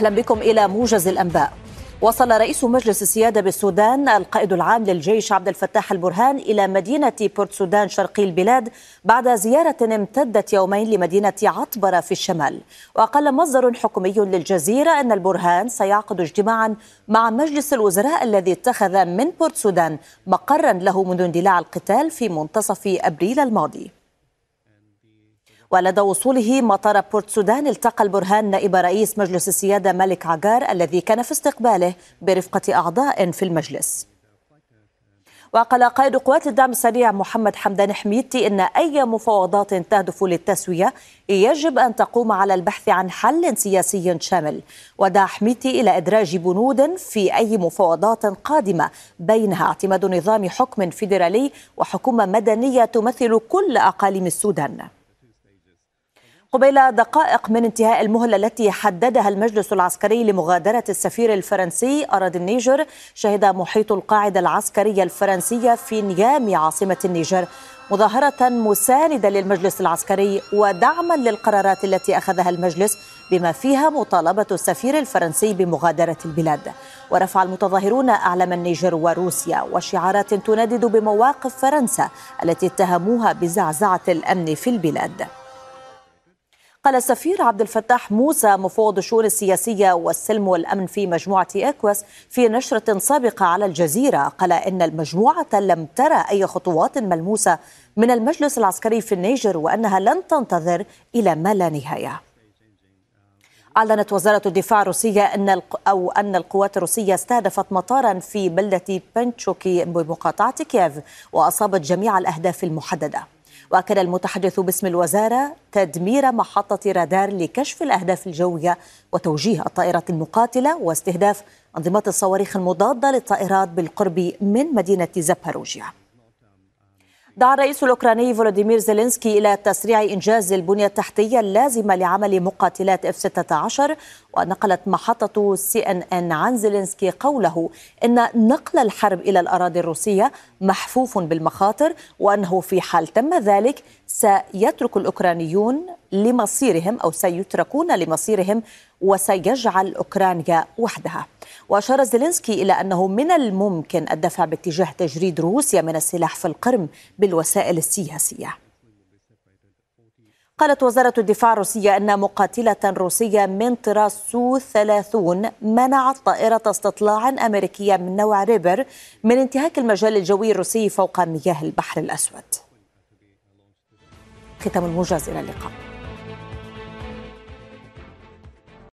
أهلا بكم إلى موجز الأنباء. وصل رئيس مجلس السيادة بالسودان القائد العام للجيش عبد الفتاح البرهان إلى مدينة بورت سودان شرقي البلاد بعد زيارة امتدت يومين لمدينة عطبرة في الشمال وقال مصدر حكومي للجزيرة أن البرهان سيعقد اجتماعا مع مجلس الوزراء الذي اتخذ من بورت سودان مقرا له منذ اندلاع القتال في منتصف أبريل الماضي ولدى وصوله مطار بورت سودان التقى البرهان نائب رئيس مجلس السيادة ملك عجار الذي كان في استقباله برفقة أعضاء في المجلس. وقال قائد قوات الدعم السريع محمد حمدان حميدتي إن أي مفاوضات تهدف للتسوية يجب أن تقوم على البحث عن حل سياسي شامل. ودعا حميدتي إلى إدراج بنود في أي مفاوضات قادمة بينها اعتماد نظام حكم فيدرالي وحكومة مدنية تمثل كل أقاليم السودان. قبيل دقائق من انتهاء المهلة التي حددها المجلس العسكري لمغادرة السفير الفرنسي أراضي النيجر شهد محيط القاعدة العسكرية الفرنسية في نيامي عاصمة النيجر. مظاهرة مساندة للمجلس العسكري ودعما للقرارات التي أخذها المجلس بما فيها مطالبة السفير الفرنسي بمغادرة البلاد. ورفع المتظاهرون أعلام النيجر وروسيا وشعارات تندد بمواقف فرنسا التي اتهموها بزعزعة الأمن في البلاد. قال السفير عبد الفتاح موسى مفوض الشؤون السياسية والسلم والأمن في مجموعة إكواس في نشرة سابقة على الجزيرة. قال إن المجموعة لم ترى أي خطوات ملموسة من المجلس العسكري في النيجر وأنها لن تنتظر إلى ما لا نهاية. أعلنت وزارة الدفاع الروسية أن أو أن القوات الروسية استهدفت مطارا في بلدة بنتشوكي بمقاطعة كييف وأصابت جميع الأهداف المحددة. وأكد المتحدث باسم الوزارة تدمير محطة رادار لكشف الأهداف الجوية وتوجيه الطائرات المقاتلة واستهداف أنظمة الصواريخ المضادة للطائرات بالقرب من مدينة زابوروجيا دعا الرئيس الأوكراني فولوديمير زيلينسكي إلى تسريع إنجاز البنية التحتية اللازمة لعمل مقاتلات F 16 ونقلت محطة CNN عن زيلينسكي قوله إن نقل الحرب إلى الأراضي الروسية محفوف بالمخاطر وأنه في حال تم ذلك سيترك الأوكرانيون لمصيرهم أو سيتركون لمصيرهم وسيجعل أوكرانيا وحدها. وأشار زيلينسكي إلى أنه من الممكن الدفع باتجاه تجريد روسيا من السلاح في القرم بالوسائل السياسية. قالت وزارة الدفاع الروسية أن مقاتلة روسية من طراز سو 30 منعت طائرة استطلاع أمريكية من نوع ريبر من انتهاك المجال الجوي الروسي فوق مياه البحر الأسود. ختام الموجز إلى اللقاء.